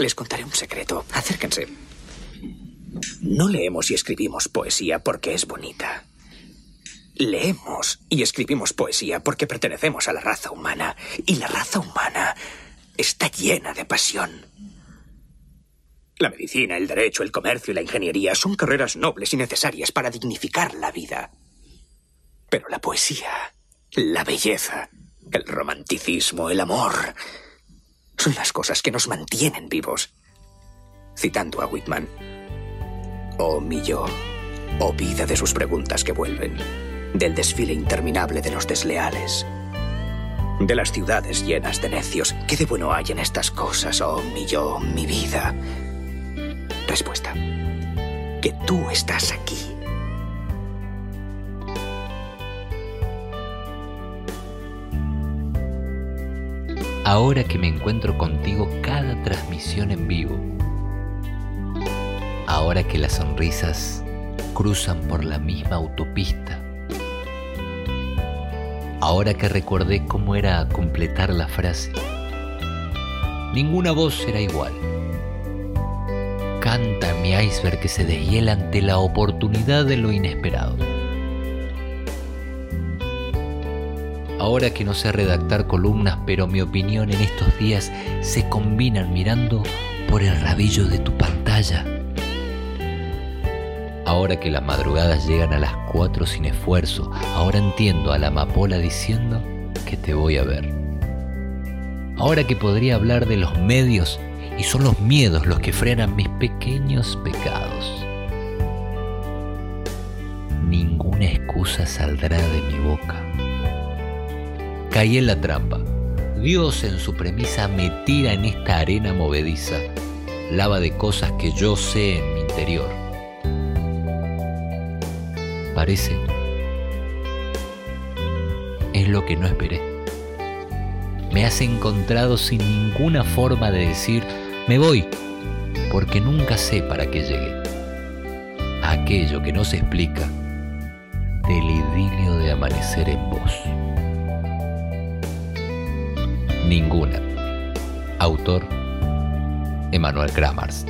Les contaré un secreto. Acérquense. No leemos y escribimos poesía porque es bonita. Leemos y escribimos poesía porque pertenecemos a la raza humana. Y la raza humana está llena de pasión. La medicina, el derecho, el comercio y la ingeniería son carreras nobles y necesarias para dignificar la vida. Pero la poesía, la belleza, el romanticismo, el amor, son las cosas que nos mantienen vivos. Citando a Whitman, oh mi yo, oh vida de sus preguntas que vuelven, del desfile interminable de los desleales, de las ciudades llenas de necios, ¿qué de bueno hay en estas cosas, oh mi yo, mi vida? Respuesta, que tú estás aquí. Ahora que me encuentro contigo cada transmisión en vivo, ahora que las sonrisas cruzan por la misma autopista, ahora que recordé cómo era completar la frase, ninguna voz será igual. Canta mi iceberg que se deshiela ante la oportunidad de lo inesperado. Ahora que no sé redactar columnas, pero mi opinión en estos días se combinan mirando por el rabillo de tu pantalla. Ahora que las madrugadas llegan a las cuatro sin esfuerzo, ahora entiendo a la amapola diciendo que te voy a ver. Ahora que podría hablar de los medios y son los miedos los que frenan mis pequeños pecados. Ninguna excusa saldrá de mi boca. Caí en la trampa. Dios en su premisa me tira en esta arena movediza, lava de cosas que yo sé en mi interior. Parece es lo que no esperé. Me has encontrado sin ninguna forma de decir me voy, porque nunca sé para qué llegué. Aquello que no se explica del idilio de amanecer en vos. Ninguna. Autor Emanuel Kramars.